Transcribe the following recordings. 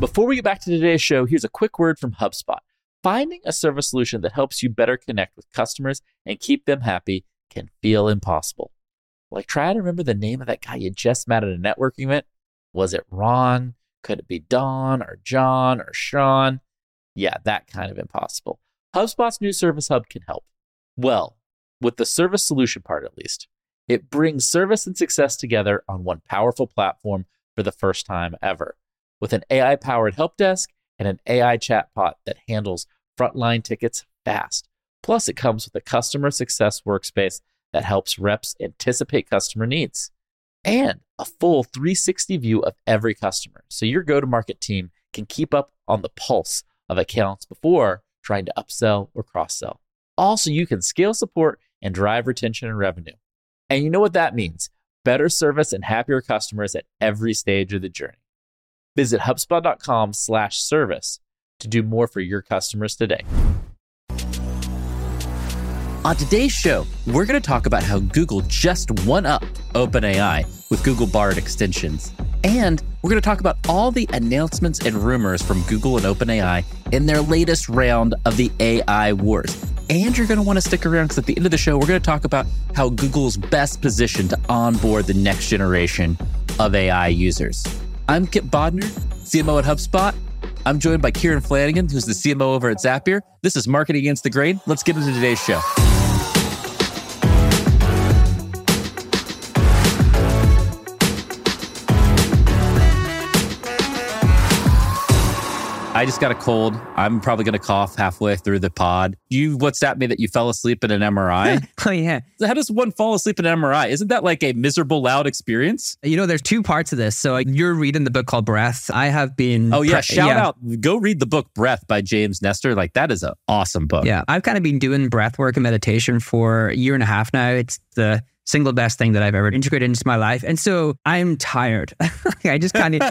Before we get back to today's show, here's a quick word from HubSpot. Finding a service solution that helps you better connect with customers and keep them happy can feel impossible. Like, try to remember the name of that guy you just met at a networking event. Was it Ron? Could it be Don or John or Sean? Yeah, that kind of impossible. HubSpot's new Service Hub can help. Well, with the service solution part at least. It brings service and success together on one powerful platform for the first time ever. With an AI powered help desk and an AI chatbot that handles frontline tickets fast. Plus, it comes with a customer success workspace that helps reps anticipate customer needs and a full 360 view of every customer. So your go to market team can keep up on the pulse of accounts before trying to upsell or cross sell. Also, you can scale support and drive retention and revenue. And you know what that means better service and happier customers at every stage of the journey. Visit HubSpot.com slash service to do more for your customers today. On today's show, we're going to talk about how Google just one up OpenAI with Google Bard extensions. And we're going to talk about all the announcements and rumors from Google and OpenAI in their latest round of the AI wars. And you're going to want to stick around because at the end of the show, we're going to talk about how Google's best positioned to onboard the next generation of AI users. I'm Kipp Bodnar, CMO at HubSpot. I'm joined by Kieran Flanagan, who's the CMO over at Zapier. This is Marketing Against the Grain. Let's get into today's show. I just got a cold. I'm probably going to cough halfway through the pod. You WhatsApp me that you fell asleep in an MRI. oh, yeah. How does one fall asleep in an MRI? Isn't that like a miserable, loud experience? You know, there's two parts of this. So you're reading the book called Breath. I have been. Oh, yeah. Pre- shout yeah. out. Go read the book Breath by James Nestor. Like, that is an awesome book. Yeah. I've kind of been doing breath work and meditation for a year and a half now. It's the single best thing that I've ever integrated into my life. And so I'm tired. I just can't even,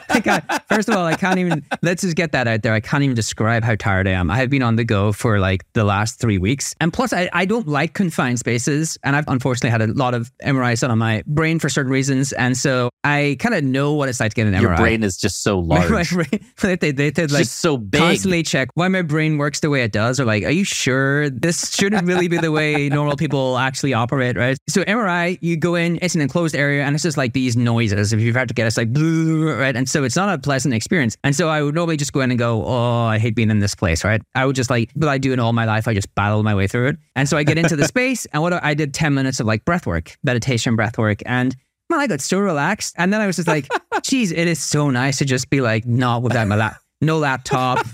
first of all, I can't even, let's just get that out there. I can't even describe how tired I am. I have been on the go for like the last three weeks. And plus, I, I don't like confined spaces. And I've unfortunately had a lot of MRIs done on my brain for certain reasons. And so I kind of know what it's like to get an MRI. Your brain is just so large. my brain, they, they, they, they like so big. constantly check why my brain works the way it does. Or like, are you sure this shouldn't really be the way normal people actually operate, right? So MRI, you go in, it's an enclosed area, and it's just like these noises. If you've had to get, it's like, right? And so it's not a pleasant experience. And so I would normally just go in and go, oh, I hate being in this place, right? I would just like, but I do it all my life. I just battle my way through it. And so I get into the space, and what I did 10 minutes of like breath work, meditation, breath work. And man, I got so relaxed. And then I was just like, geez, it is so nice to just be like, not without my lap, no laptop.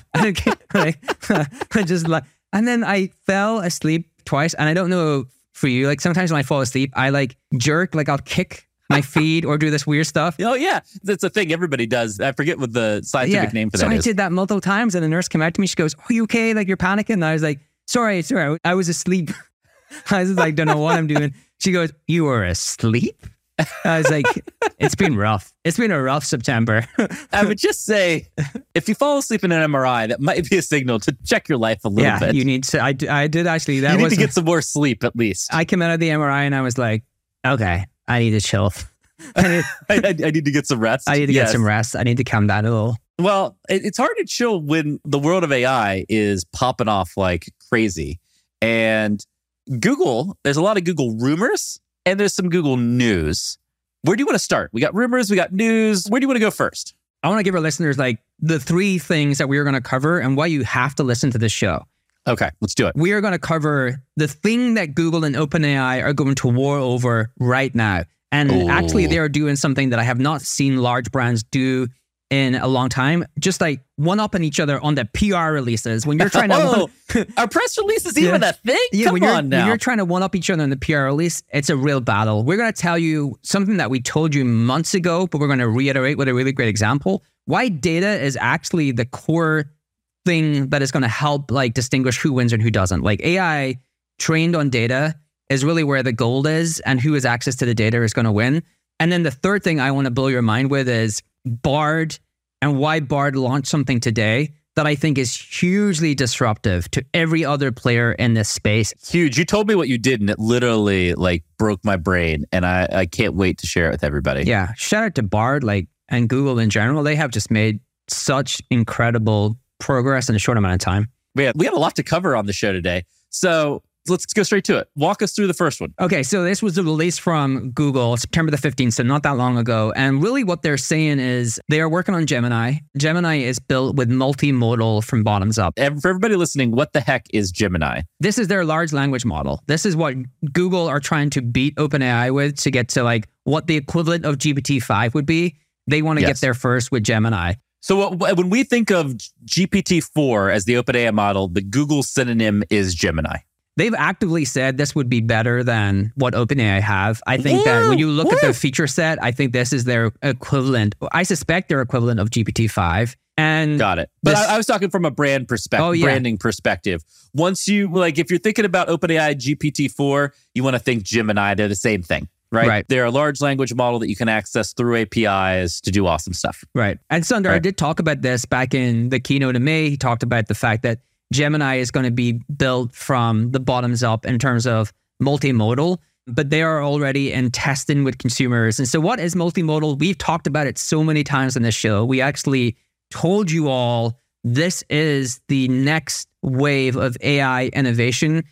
like, just like, and then I fell asleep twice. And I don't know for you. Like sometimes when I fall asleep, I like jerk, like I'll kick my feet or do this weird stuff. Oh yeah, that's a thing everybody does. I forget what the scientific yeah. name for that so is. I did that multiple times, and the nurse came out to me. She goes, "Are you okay? Like you're panicking?" And I was like, "Sorry, sorry, I was asleep." I was like, "Don't know what I'm doing." She goes, "You were asleep." I was like, it's been rough. It's been a rough September. I would just say, if you fall asleep in an MRI, that might be a signal to check your life a little yeah, bit. you need to. I, I did actually. That you need was, to get some more sleep at least. I came out of the MRI and I was like, okay, I need to chill. I need, I, I need to get some rest. I need to yes. get some rest. I need to calm down a little. Well, it, it's hard to chill when the world of AI is popping off like crazy. And Google, there's a lot of Google rumors and there's some Google news. Where do you want to start? We got rumors, we got news. Where do you want to go first? I want to give our listeners like the three things that we are going to cover and why you have to listen to this show. Okay, let's do it. We are going to cover the thing that Google and OpenAI are going to war over right now. And Ooh. actually, they are doing something that I have not seen large brands do in a long time. Just like one upping each other on the PR releases. When you're trying to oh, our press release is even yeah. a thing. Yeah, Come when you're, on now. When you're trying to one up each other on the PR release, it's a real battle. We're going to tell you something that we told you months ago, but we're going to reiterate with a really great example. Why data is actually the core thing that is going to help like distinguish who wins and who doesn't. Like AI trained on data is really where the gold is, and who has access to the data is going to win. And then the third thing I want to blow your mind with is Bard and why Bard launched something today that I think is hugely disruptive to every other player in this space. Huge. You told me what you did and it literally like broke my brain and I, I can't wait to share it with everybody. Yeah. Shout out to Bard like and Google in general. They have just made such incredible progress in a short amount of time. Man, we have a lot to cover on the show today. So let's go straight to it. Walk us through the first one. Okay, so this was the release from Google September the 15th, so not that long ago. And really what they're saying is they are working on Gemini. Gemini is built with multimodal from bottoms up. And for everybody listening, what the heck is Gemini? This is their large language model. This is what Google are trying to beat OpenAI with to get to like what the equivalent of GPT-5 would be. They want to Yes. get there first with Gemini. So when we think of GPT-4 as the OpenAI model, the Google synonym is Gemini. They've actively said this would be better than what OpenAI have. I think that when you look at the feature set, I think this is their equivalent. I suspect their equivalent of GPT-5. And Got it. But This- I, I was talking from a brand perspective, Oh, yeah. branding perspective. Once you like, if you're thinking about OpenAI GPT-4, you want to think Gemini. They're the same thing, right? Right. They're a large language model that you can access through APIs to do awesome stuff. Right. And Sundar, I Right. did talk about this back in the keynote in May. He talked about the fact that Gemini is going to be built from the bottoms up in terms of multimodal, but they are already in testing with consumers. And so, what is multimodal? We've talked about it so many times on this show. We actually told you all this is the next wave of AI innovation.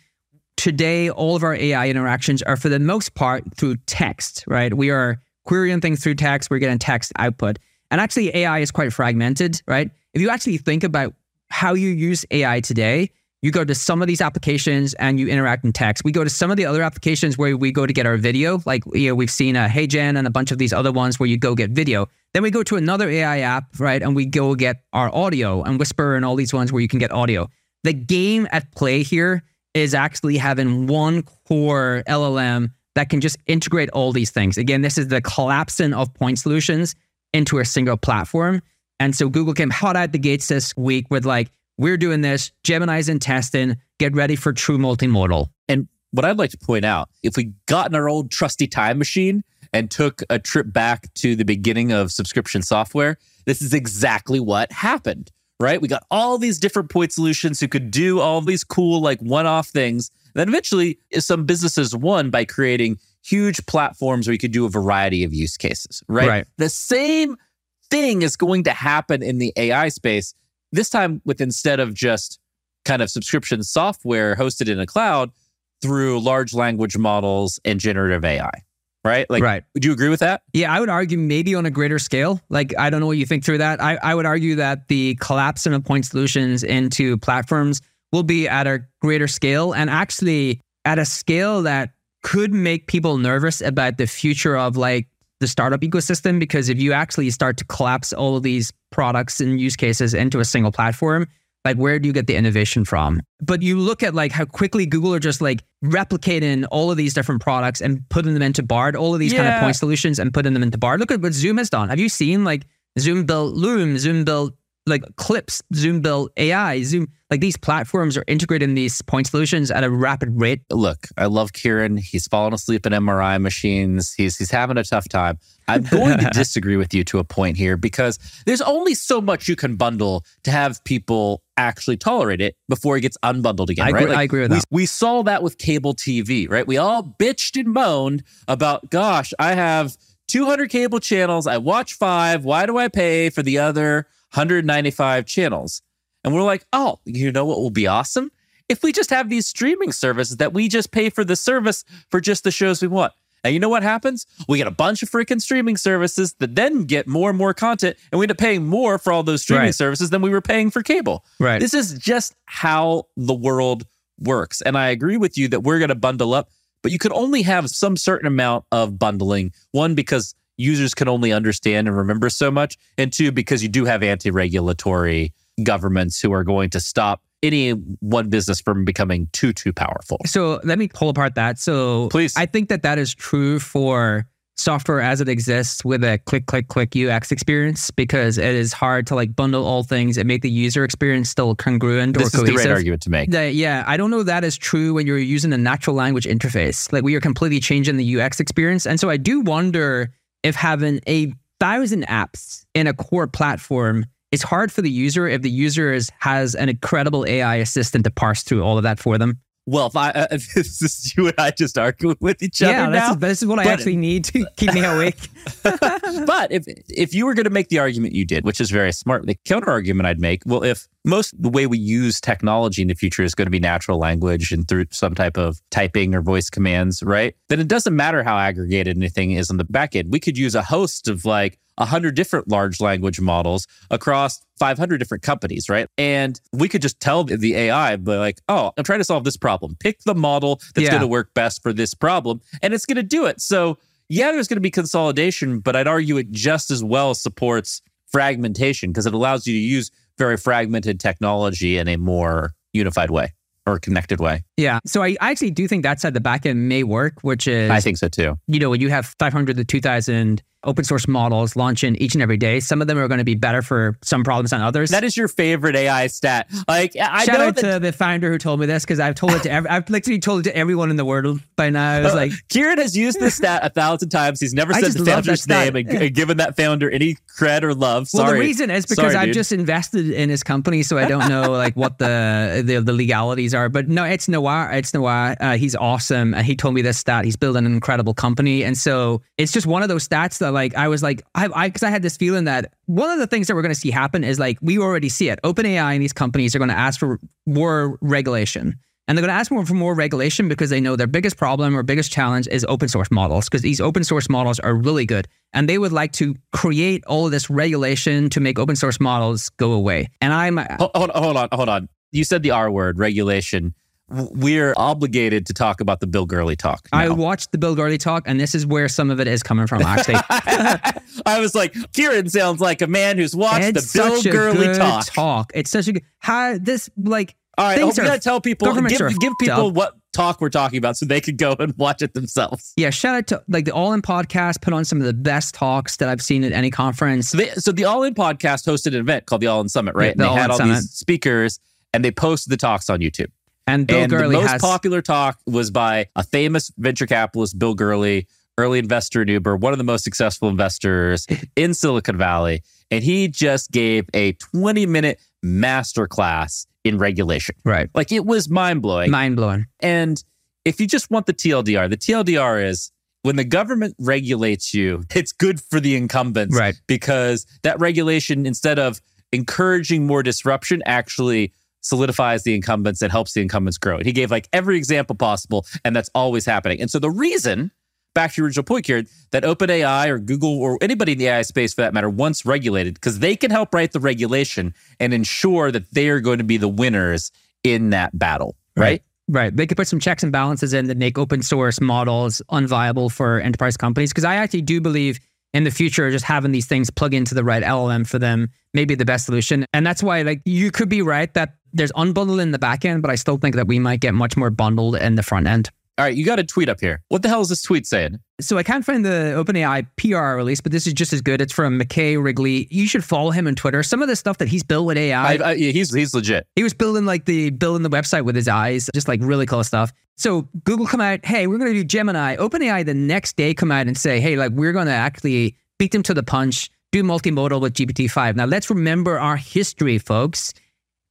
Today, all of our AI interactions are for the most part through text, right? We are querying things through text, we're getting text output. And actually, AI is quite fragmented, right? If you actually think about how you use AI today, you go to some of these applications and you interact in text. We go to some of the other applications where we go to get our video, like you know, we've seen a Hey HeyGen and a bunch of these other ones where you go get video. Then we go to another AI app, right? And we go get our audio and Whisper and all these ones where you can get audio. The game at play here is actually having one core LLM that can just integrate all these things. Again, this is the collapsing of point solutions into a single platform. And so Google came hot out the gates this week with like, we're doing this, Gemini's in testing, get ready for true multimodal. And what I'd like to point out, if we got in our old trusty time machine and took a trip back to the beginning of subscription software, this is exactly what happened, right? We got all these different point solutions who could do all these cool, like one off things. And then eventually, some businesses won by creating huge platforms where you could do a variety of use cases, right? Right. The same thing is going to happen in the AI space, this time with instead of just kind of subscription software hosted in a cloud through large language models and generative AI, right? Like, right. would you agree with that? Yeah, I would argue maybe on a greater scale. Like, I don't know what you think through that. I, I would argue that the collapsing of point solutions into platforms will be at a greater scale and actually at a scale that could make people nervous about the future of like the startup ecosystem. Because if you actually start to collapse all of these products and use cases into a single platform, like where do you get the innovation from? But you look at like how quickly Google are just like replicating all of these different products and putting them into Bard, all of these kind of point solutions and putting them into Bard. Look at what Zoom has done. Have you seen like Zoom built Loom, Zoom built like Clips, Zoom built AI, Zoom like these platforms are integrating these point solutions at a rapid rate. Look, I love Kieran. He's fallen asleep in MRI machines. He's he's having a tough time. I'm going to disagree with you to a point here because there's only so much you can bundle to have people actually tolerate it before it gets unbundled again. I right? agree- I agree with we, that. We saw that with cable TV, right? We all bitched and moaned about, gosh, I have 200 cable channels. I watch five. Why do I pay for the other 195 channels? And we're like, oh, you know what will be awesome? If we just have these streaming services that we just pay for the service for just the shows we want. And you know what happens? We get a bunch of freaking streaming services that then get more and more content, and we end up paying more for all those streaming Right. services than we were paying for cable. Right. This is just how the world works. And I agree with you that we're going to bundle up, but you can only have some certain amount of bundling. One, because users can only understand and remember so much. And two, because you do have anti regulatory governments who are going to stop any one business from becoming too, too powerful. So let me pull apart that. So Please. I think that that is true for software as it exists with a click, click, click UX experience because it is hard to like bundle all things and make the user experience still congruent This or is the cohesive. great argument to make. That- yeah, I don't know that is true when you're using a natural language interface. Like we are completely changing the UX experience. And so I do wonder if having a thousand apps in a core platform is hard for the user if the user is, has an incredible AI assistant to parse through all of that for them. well, if I uh, if this is you and I just arguing with each yeah, other this now. is, this is what I actually need to keep me awake. but if if you were going to make the argument you did, which is very smart, the counter argument I'd make, well, if most the way we use technology in the future is going to be natural language and through some type of typing or voice commands, right? Then it doesn't matter how aggregated anything is on the back end. We could use a host of like a hundred different large language models across 500 different companies, right? And we could just tell the AI, but like, oh, I'm trying to solve this problem. Pick the model that's Yeah. going to work best for this problem, and it's going to do it. So yeah, there's going to be consolidation, but I'd argue it just as well supports fragmentation because it allows you to use very fragmented technology in a more unified way or connected way. Yeah. So I I actually do think that side the back end may work, which is, I think so too. you know, when you have 500 to 2,000 open source models launching each and every day, some of them are going to be better for some problems than others. That is your favorite AI stat. Like I Shout know out that to the founder who told me this because I've told it to every, I've literally told it to everyone in the world by now. I was like, Kieran has used this stat a thousand times. He's never said the founder's name and, and given that founder any cred or love. well, the reason is because Sorry, I've dude. just invested in his company, so I don't know like what the the, the legalities are. But no, it's Noah. It's Noah. Uh, he's awesome, and he told me this stat. He's building an incredible company, and so it's just one of those stats that like I was like I I because I had this feeling that one of the things that we're going to see happen is like we already see it. OpenAI and these companies are going to ask for more regulation. And they're going to ask more for more regulation because they know their biggest problem or biggest challenge is open source models because these open source models are really good. And they would like to create all of this regulation to make open source models go away. And I'm Hold, hold, hold on, hold on. You said the R word, regulation. We're obligated to talk about the Bill Gurley talk. I watched the Bill Gurley talk, and this is where some of it is coming from. Actually, I was like, Kieran sounds like a man who's watched it's the Bill such a Gurley good talk. talk. It's such a good how this like All right, things oh, we are- gotta tell people, give, give people up. what talk we're talking about so they could go and watch it themselves. yeah. Shout out to like the All In podcast put on some of the best talks that I've seen at any conference. So, they, so the All In podcast hosted an event called the All In Summit, right? Yeah, and they All had all Summit. these speakers, and they posted the talks on YouTube. And Bill and Gurley the most has popular talk was by a famous venture capitalist, Bill Gurley, early investor in Uber, one of the most successful investors in Silicon Valley. And he just gave a 20 minute masterclass in regulation. right Like it was mind blowing. mind blowing. And if you just want the TLDR, the TLDR is when the government regulates you, it's good for the incumbents Right. because that regulation, instead of encouraging more disruption, actually solidifies the incumbents and helps the incumbents grow. And he gave like every example possible, and that's always happening. And so the reason, back to your original point here, that OpenAI or Google or anybody in the AI space for that matter wants regulated, because they can help write the regulation and ensure that they are going to be the winners in that battle, right? Right. They could put some checks and balances in that make open source models unviable for enterprise companies. Because I actually do believe in the future, just having these things plug into the right LLM for them may be the best solution. And that's why, like, you could be right that there's unbundled in the back end, but I still think that we might get much more bundled in the front end. All right, you got a tweet up here. What the hell is this tweet saying? So I can't find the OpenAI PR release, but this is just as good. It's from McKay Wrigley. You should follow him on Twitter. Some of the stuff that he's built with AI, I, I, yeah, he's he's legit. He was building like the building the website with his eyes, just like really cool stuff. So Google come out, hey, we're gonna do Gemini. OpenAI the next day come out and say, hey, like we're gonna actually beat them to the punch, do multimodal with GPT-5. Now let's remember our history, folks.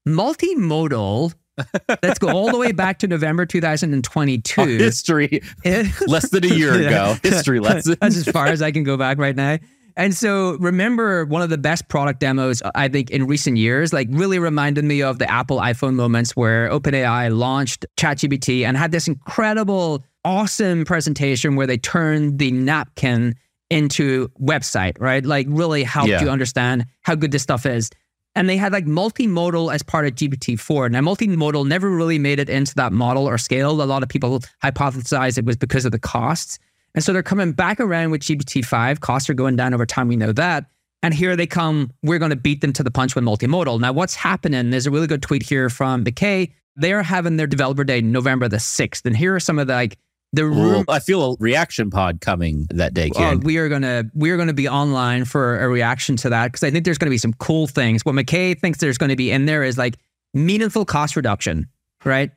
Multimodal. let's go all the way back to November 2022. Our history less than a year ago. History lesson. That's as far as I can go back right now. And so remember one of the best product demos I think in recent years, like really reminded me of the Apple iPhone moments where OpenAI launched ChatGPT and had this incredible, awesome presentation where they turned the napkin into website, right? Like really helped Yeah. you understand how good this stuff is. And they had like multimodal as part of GPT-4. Now, multimodal never really made it into that model or scale. A lot of people hypothesized it was because of the costs. And so they're coming back around with GPT-5. Costs are going down over time. We know that. And here they come. We're going to beat them to the punch with multimodal. Now, what's happening? There's a really good tweet here from McKay. They're having their developer day November the 6th. And here are some of the like the room. I feel a reaction pod coming that day, uh, Oh, Kieran. we are gonna we are gonna be online for a reaction to that because I think there's gonna be some cool things. What McKay thinks there's gonna be in there is like meaningful cost reduction, right?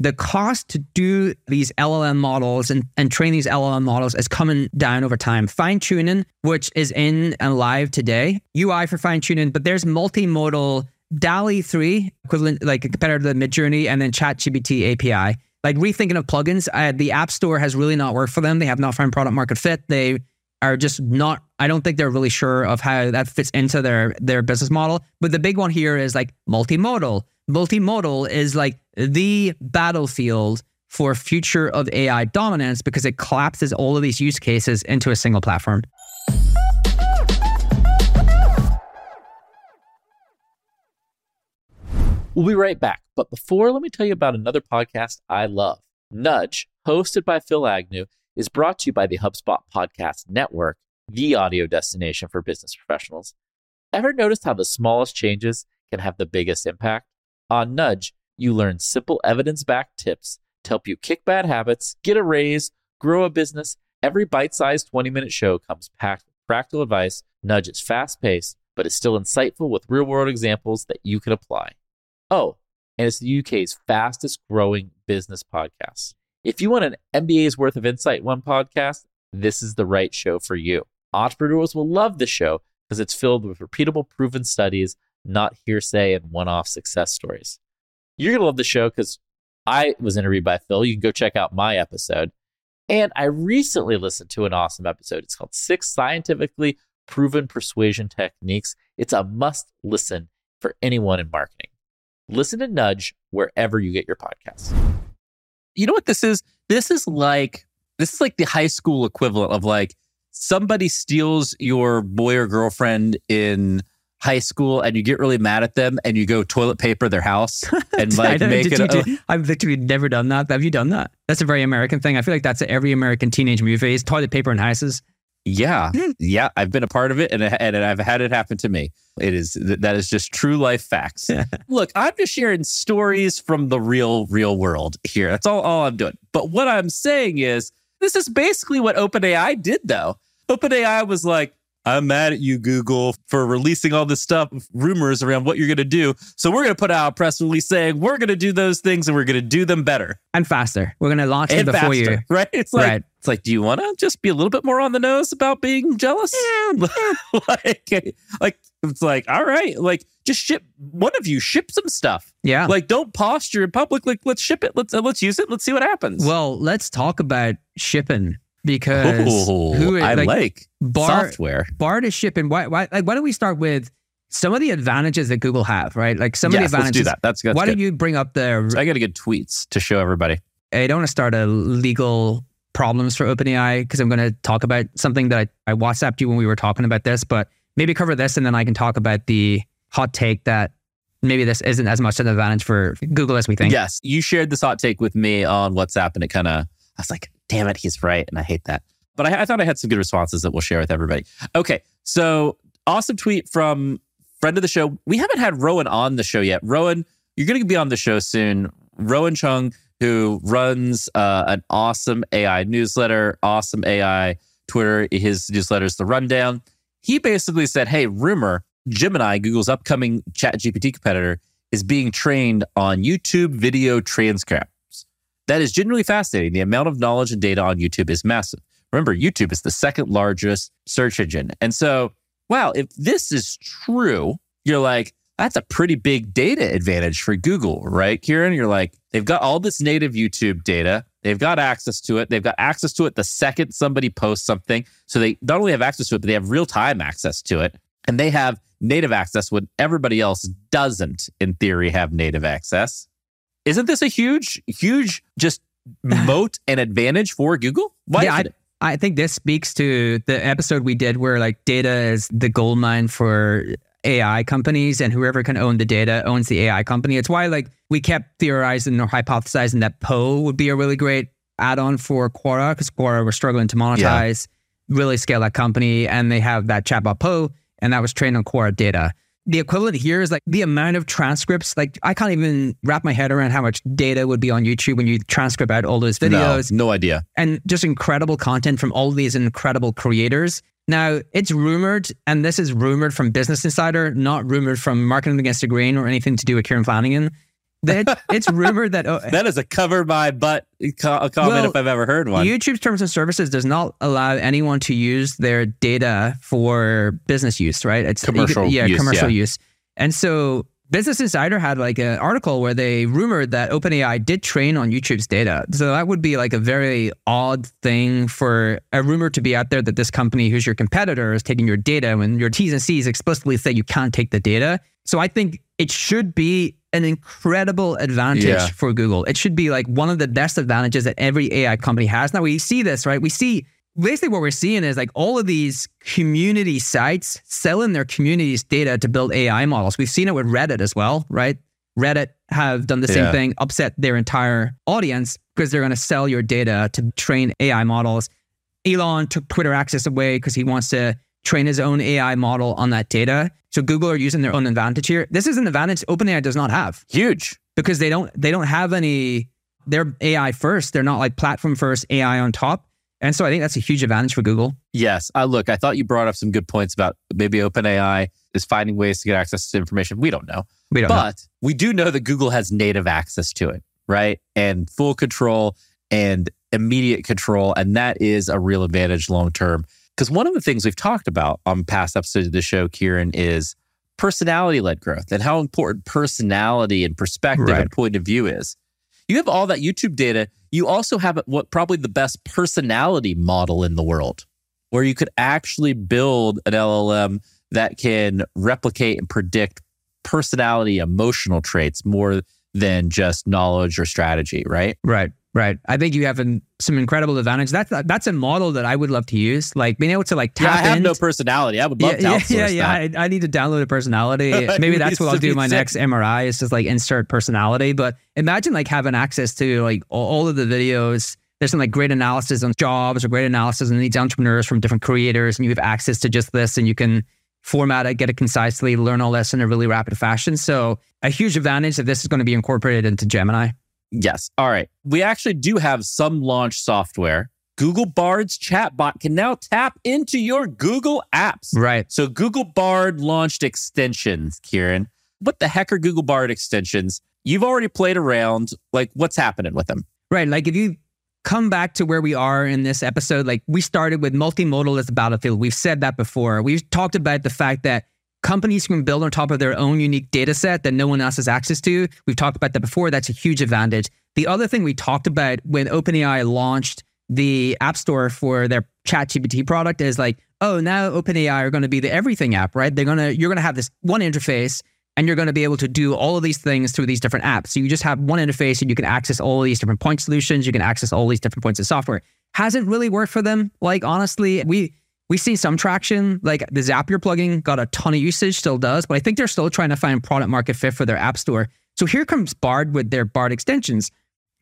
The cost to do these LLM models and, and train these LLM models is coming down over time. Fine tuning, which is in and live today, UI for fine tuning, but there's multimodal DALL-E 3, equivalent like a competitor to the Midjourney, and then ChatGPT API. Like rethinking of plugins. Uh, the App Store has really not worked for them. They have not found product market fit. They are just not. I don't think they're really sure of how that fits into their their business model. But the big one here is like multimodal. Multimodal is like the battlefield for future of AI dominance because it collapses all of these use cases into a single platform. We'll be right back. But before, let me tell you about another podcast I love. Nudge, hosted by Phil Agnew, is brought to you by the HubSpot Podcast Network, the audio destination for business professionals. Ever noticed how the smallest changes can have the biggest impact? On Nudge, you learn simple evidence backed tips to help you kick bad habits, get a raise, grow a business. Every bite sized 20 minute show comes packed with practical advice. Nudge is fast paced, but is still insightful with real world examples that you can apply. Oh, and it's the UK's fastest growing business podcast. If you want an MBA's worth of insight in one podcast, this is the right show for you. Entrepreneurs will love the show because it's filled with repeatable, proven studies, not hearsay and one off success stories. You're going to love the show because I was interviewed by Phil. You can go check out my episode. And I recently listened to an awesome episode. It's called Six Scientifically Proven Persuasion Techniques. It's a must listen for anyone in marketing. Listen to Nudge wherever you get your podcasts. You know what this is? This is like this is like the high school equivalent of like somebody steals your boy or girlfriend in high school and you get really mad at them and you go toilet paper their house and like make it. A, I've literally never done that. Have you done that? That's a very American thing. I feel like that's every American teenage movie is toilet paper in houses. Yeah, hmm. yeah, I've been a part of it, and and I've had it happen to me. It is that is just true life facts. Look, I'm just sharing stories from the real, real world here. That's all, all I'm doing. But what I'm saying is, this is basically what OpenAI did, though. OpenAI was like, I'm mad at you, Google, for releasing all this stuff, rumors around what you're going to do. So we're going to put out a press release saying we're going to do those things and we're going to do them better and faster. We're going to launch and it before faster, you, right? It's like right. it's like, do you want to just be a little bit more on the nose about being jealous? like, like it's like, all right, like just ship one of you ship some stuff. Yeah, like don't posture in public. Like let's ship it. Let's uh, let's use it. Let's see what happens. Well, let's talk about shipping because Ooh, who I like, like Bar, software. Bard is shipping. Why, why, like, why don't we start with some of the advantages that Google have, right? Like some yes, of the advantages. Let's do that. That's, that's why good. don't you bring up the? So I got to get tweets to show everybody. I don't want to start a legal problems for OpenAI because I'm going to talk about something that I, I WhatsApped you when we were talking about this, but maybe cover this and then I can talk about the hot take that maybe this isn't as much an advantage for Google as we think. Yes, you shared this hot take with me on WhatsApp, and it kind of I was like, damn it, he's right, and I hate that. But I, I thought I had some good responses that we'll share with everybody. Okay, so awesome tweet from friend of the show. We haven't had Rowan on the show yet. Rowan, you're going to be on the show soon. Rowan Cheung, who runs uh, an awesome AI newsletter, awesome AI Twitter. His newsletter is The Rundown. He basically said, Hey, rumor Gemini, Google's upcoming Chat GPT competitor, is being trained on YouTube video transcripts. That is genuinely fascinating. The amount of knowledge and data on YouTube is massive. Remember, YouTube is the second largest search engine. And so, wow, if this is true, you're like, that's a pretty big data advantage for Google, right, Kieran? You're like, they've got all this native YouTube data. They've got access to it. They've got access to it the second somebody posts something. So they not only have access to it, but they have real time access to it. And they have native access when everybody else doesn't, in theory, have native access. Isn't this a huge, huge just moat and advantage for Google? Why yeah, I, I think this speaks to the episode we did where like data is the gold mine for AI companies and whoever can own the data owns the AI company. It's why like we kept theorizing or hypothesizing that Poe would be a really great add-on for Quora because Quora was struggling to monetize, yeah. really scale that company, and they have that chatbot Poe, and that was trained on Quora data the equivalent here is like the amount of transcripts. Like I can't even wrap my head around how much data would be on YouTube when you transcribe out all those videos. No, no idea. And just incredible content from all these incredible creators. Now it's rumored, and this is rumored from Business Insider, not rumored from Marketing Against the Grain or anything to do with Kieran Flanagan. That it's rumored that oh, that is a cover my butt comment well, if I've ever heard one. YouTube's terms and services does not allow anyone to use their data for business use, right? It's commercial, yeah, use, commercial yeah. use. And so Business Insider had like an article where they rumored that OpenAI did train on YouTube's data. So that would be like a very odd thing for a rumor to be out there that this company, who's your competitor, is taking your data when your T's and C's explicitly say you can't take the data. So I think it should be an incredible advantage Yeah. for Google. It should be like one of the best advantages that every AI company has. Now we see this, right? We see basically what we're seeing is like all of these community sites selling their community's data to build AI models. We've seen it with Reddit as well, right? Reddit have done the same Yeah. thing, upset their entire audience because they're going to sell your data to train AI models. Elon took Twitter access away because he wants to train his own AI model on that data. So Google are using their own advantage here. This is an advantage OpenAI does not have Huge. because they don't they don't have any they're AI first. They're not like platform first, AI on top. And so I think that's a huge advantage for Google. Yes. I look, I thought you brought up some good points about maybe OpenAI is finding ways to get access to information. We don't know. We don't know. But we do know that Google has native access to it, right? And full control and immediate control. And that is a real advantage long term. Because one of the things we've talked about on past episodes of the show, Kieran, is personality led growth and how important personality and perspective Right. and point of view is. You have all that YouTube data. You also have what probably the best personality model in the world, where you could actually build an LLM that can replicate and predict personality, emotional traits more than just knowledge or strategy, right? Right, right. I think you have an, some incredible advantage. That's that's a model that I would love to use. Like being able to like tap. Yeah, I have in. no personality. I would love yeah, to yeah, yeah, yeah. I, I need to download a personality. Maybe that's what I'll do my sick. next MRI is just like insert personality. But imagine like having access to like all, all of the videos. There's some like great analysis on jobs or great analysis on these entrepreneurs from different creators, and you have access to just this, and you can format it, get it concisely, learn all this in a really rapid fashion. So a huge advantage that this is going to be incorporated into Gemini. Yes. All right. We actually do have some launch software. Google Bard's chatbot can now tap into your Google apps. Right. So Google Bard launched extensions, Kieran. What the heck are Google Bard extensions? You've already played around. Like, what's happening with them? Right. Like if you come back to where we are in this episode, like we started with multimodal as the battlefield. We've said that before. We've talked about the fact that companies can build on top of their own unique data set that no one else has access to. We've talked about that before. That's a huge advantage. The other thing we talked about when OpenAI launched the App Store for their ChatGPT product is like, oh, now OpenAI are going to be the everything app, right? They're gonna you're gonna have this one interface and you're going to be able to do all of these things through these different apps. So you just have one interface and you can access all of these different point solutions. You can access all these different points of software. Hasn't really worked for them. Like honestly, we we see some traction. Like the Zapier plugin got a ton of usage, still does, but I think they're still trying to find product market fit for their app store. So here comes Bard with their Bard extensions.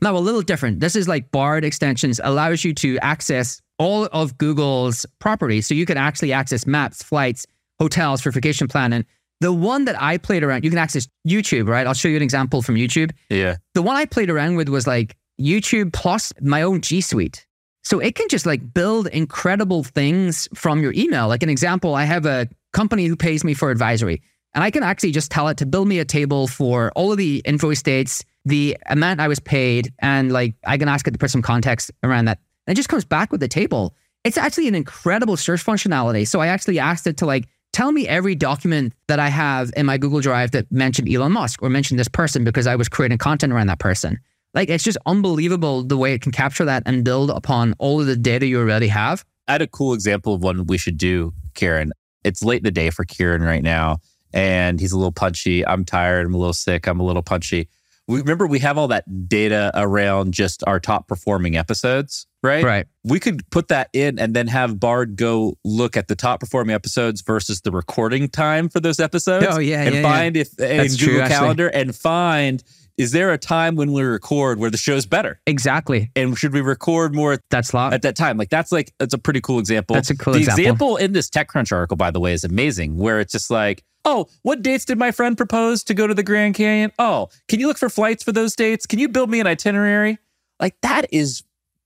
Now a little different. This is like Bard extensions allows you to access all of Google's properties. So you can actually access maps, flights, hotels for vacation planning. The one that I played around, you can access YouTube, right? I'll show you an example from YouTube. Yeah. The one I played around with was like YouTube plus my own G Suite. So it can just like build incredible things from your email. Like an example, I have a company who pays me for advisory, and I can actually just tell it to build me a table for all of the invoice dates, the amount I was paid, and like I can ask it to put some context around that. And it just comes back with the table. It's actually an incredible search functionality. So I actually asked it to like tell me every document that I have in my Google Drive that mentioned Elon Musk or mentioned this person because I was creating content around that person. Like it's just unbelievable the way it can capture that and build upon all of the data you already have. I had a cool example of one we should do, Kieran. It's late in the day for Kieran right now, and he's a little punchy. I'm tired. I'm a little sick. I'm a little punchy. We remember we have all that data around just our top performing episodes, right? Right. We could put that in and then have Bard go look at the top performing episodes versus the recording time for those episodes. Oh, yeah, and yeah, find if in That's Google true, actually. Calendar and find is there a time when we record where the show's better Exactly. and should we record more That's lot. at that time. Like that's like that's a pretty cool example. That's a cool the example. in this TechCrunch article, by the way, is amazing. Where it's just like, oh, what dates did my friend propose to go to the Grand Canyon? Oh, can you look for flights for those dates? Can you build me an itinerary? Like that is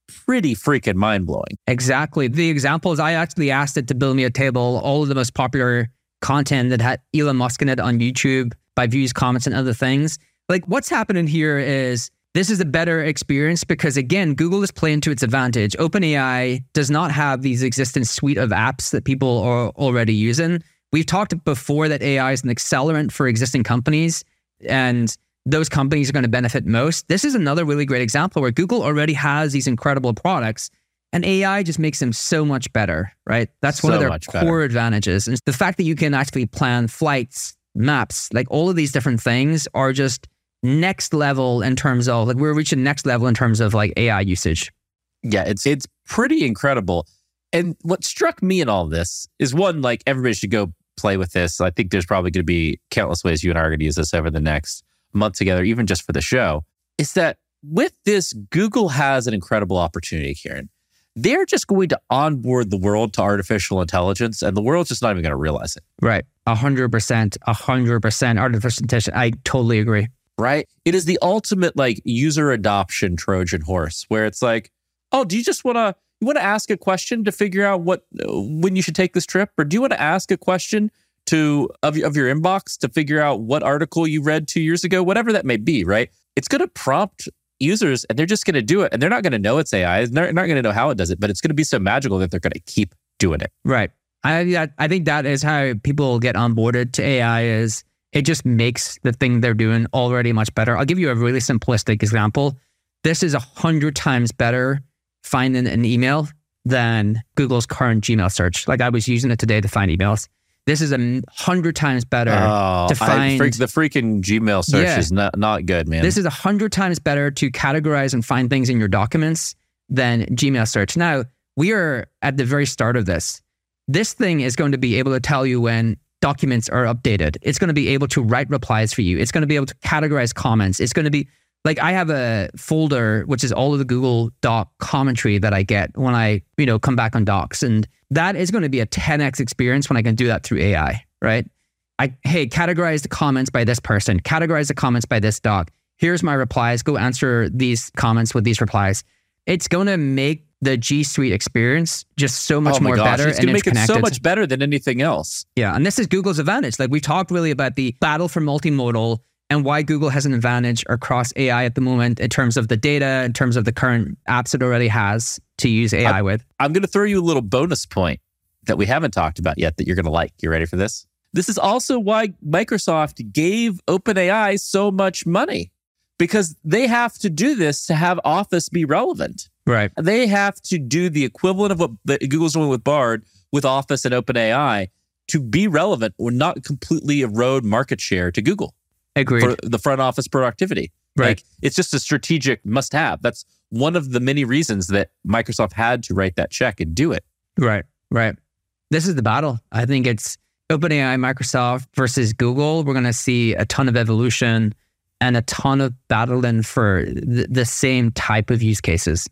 pretty freaking mind blowing. Exactly. The examples I actually asked it to build me a table, all of the most popular content that had Elon Musk in it on YouTube by views, comments, and other things. Like what's happening here is this is a better experience because again, Google is playing to its advantage. OpenAI does not have these existing suite of apps that people are already using. We've talked before that AI is an accelerant for existing companies. And those companies are going to benefit most. This is another really great example where Google already has these incredible products and AI just makes them so much better, right? That's one So of their core better. advantages. And the fact that you can actually plan flights, maps, like all of these different things are just next level in terms of like we're reaching next level in terms of like AI usage. Yeah, it's it's pretty incredible. And what struck me in all this is one, like everybody should go play with this. I think there's probably going to be countless ways you and I are going to use this over the next month together, even just for the show. Is that with this, Google has an incredible opportunity, Kieran. They're just going to onboard the world to artificial intelligence, and the world's just not even going to realize it. Right. A hundred percent, a hundred percent artificial intelligence. I totally agree. right? It is the ultimate like user adoption Trojan horse, where it's like, oh, do you just want to you want to ask a question to figure out what uh, when you should take this trip, or do you want to ask a question to of of your inbox to figure out what article you read two years ago, whatever that may be, right? It's going to prompt users, and they're just going to do it, and they're not going to know it's AI, they're not going to know how it does it, but it's going to be so magical that they're going to keep doing it. Right. I I think that is how people get onboarded to AI is it just makes the thing they're doing already much better. I'll give you a really simplistic example. This is a hundred times better finding an email than Google's current Gmail search. Like I was using it today to find emails. This is a hundred times better. Oh, to find- freak- the freaking Gmail search Yeah. is not not good, man. This is a hundred times better to categorize and find things in your documents than Gmail search. Now, we are at the very start of this. This thing is going to be able to tell you when documents are updated. It's going to be able to write replies for you. It's going to be able to categorize comments. It's going to be like I have a folder which is all of the Google Doc commentary that I get when I, you know, come back on Docs and that is going to be a 10x experience when I can do that through AI, right? I hey, categorize the comments by this person, categorize the comments by this doc. Here's my replies. Go answer these comments with these replies. It's going to make the G Suite experience just so much oh my more gosh, better it's going to make it so much better than anything else. Yeah, and this is Google's advantage. Like we talked really about the battle for multimodal and why Google has an advantage across AI at the moment in terms of the data, in terms of the current apps it already has to use AI with. I'm going to throw you a little bonus point that we haven't talked about yet that you're going to like. You ready for this? This is also why Microsoft gave OpenAI so much money because they have to do this to have Office be relevant. Right. They have to do the equivalent of what Google's doing with Bard with Office and OpenAI to be relevant or not completely erode market share to Google Agreed. for the front office productivity. Right. Like it's just a strategic must have. That's one of the many reasons that Microsoft had to write that check and do it. Right, right. This is the battle. I think it's OpenAI, Microsoft versus Google. We're going to see a ton of evolution and a ton of battling for th- the same type of use cases.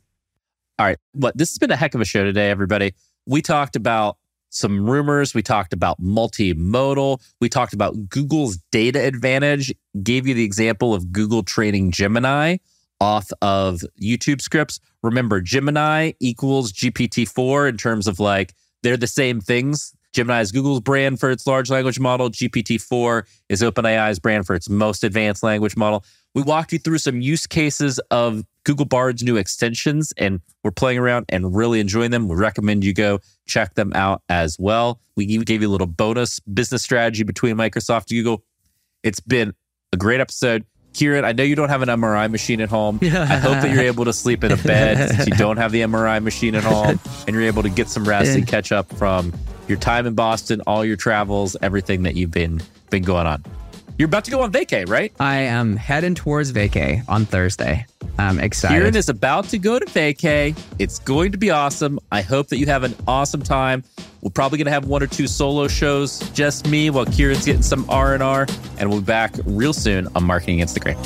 All right. What this has been a heck of a show today, everybody. We talked about some rumors. We talked about multimodal. We talked about Google's data advantage. Gave you the example of Google training Gemini off of YouTube scripts. Remember, Gemini equals GPT-4 in terms of like they're the same things. Gemini is Google's brand for its large language model. GPT-4 is OpenAI's brand for its most advanced language model. We walked you through some use cases of Google Bard's new extensions, and we're playing around and really enjoying them. We recommend you go check them out as well. We even gave you a little bonus business strategy between Microsoft and Google. It's been a great episode. Kieran, I know you don't have an MRI machine at home. I hope that you're able to sleep in a bed since you don't have the MRI machine at home and you're able to get some rest and catch up from your time in Boston, all your travels, everything that you've been been going on. You're about to go on vacay, right? I am heading towards vacay on Thursday. I'm excited. Kieran is about to go to vacay. It's going to be awesome. I hope that you have an awesome time. We're probably going to have one or two solo shows, just me, while Kieran's getting some R and R, and we'll be back real soon on Marketing Grain.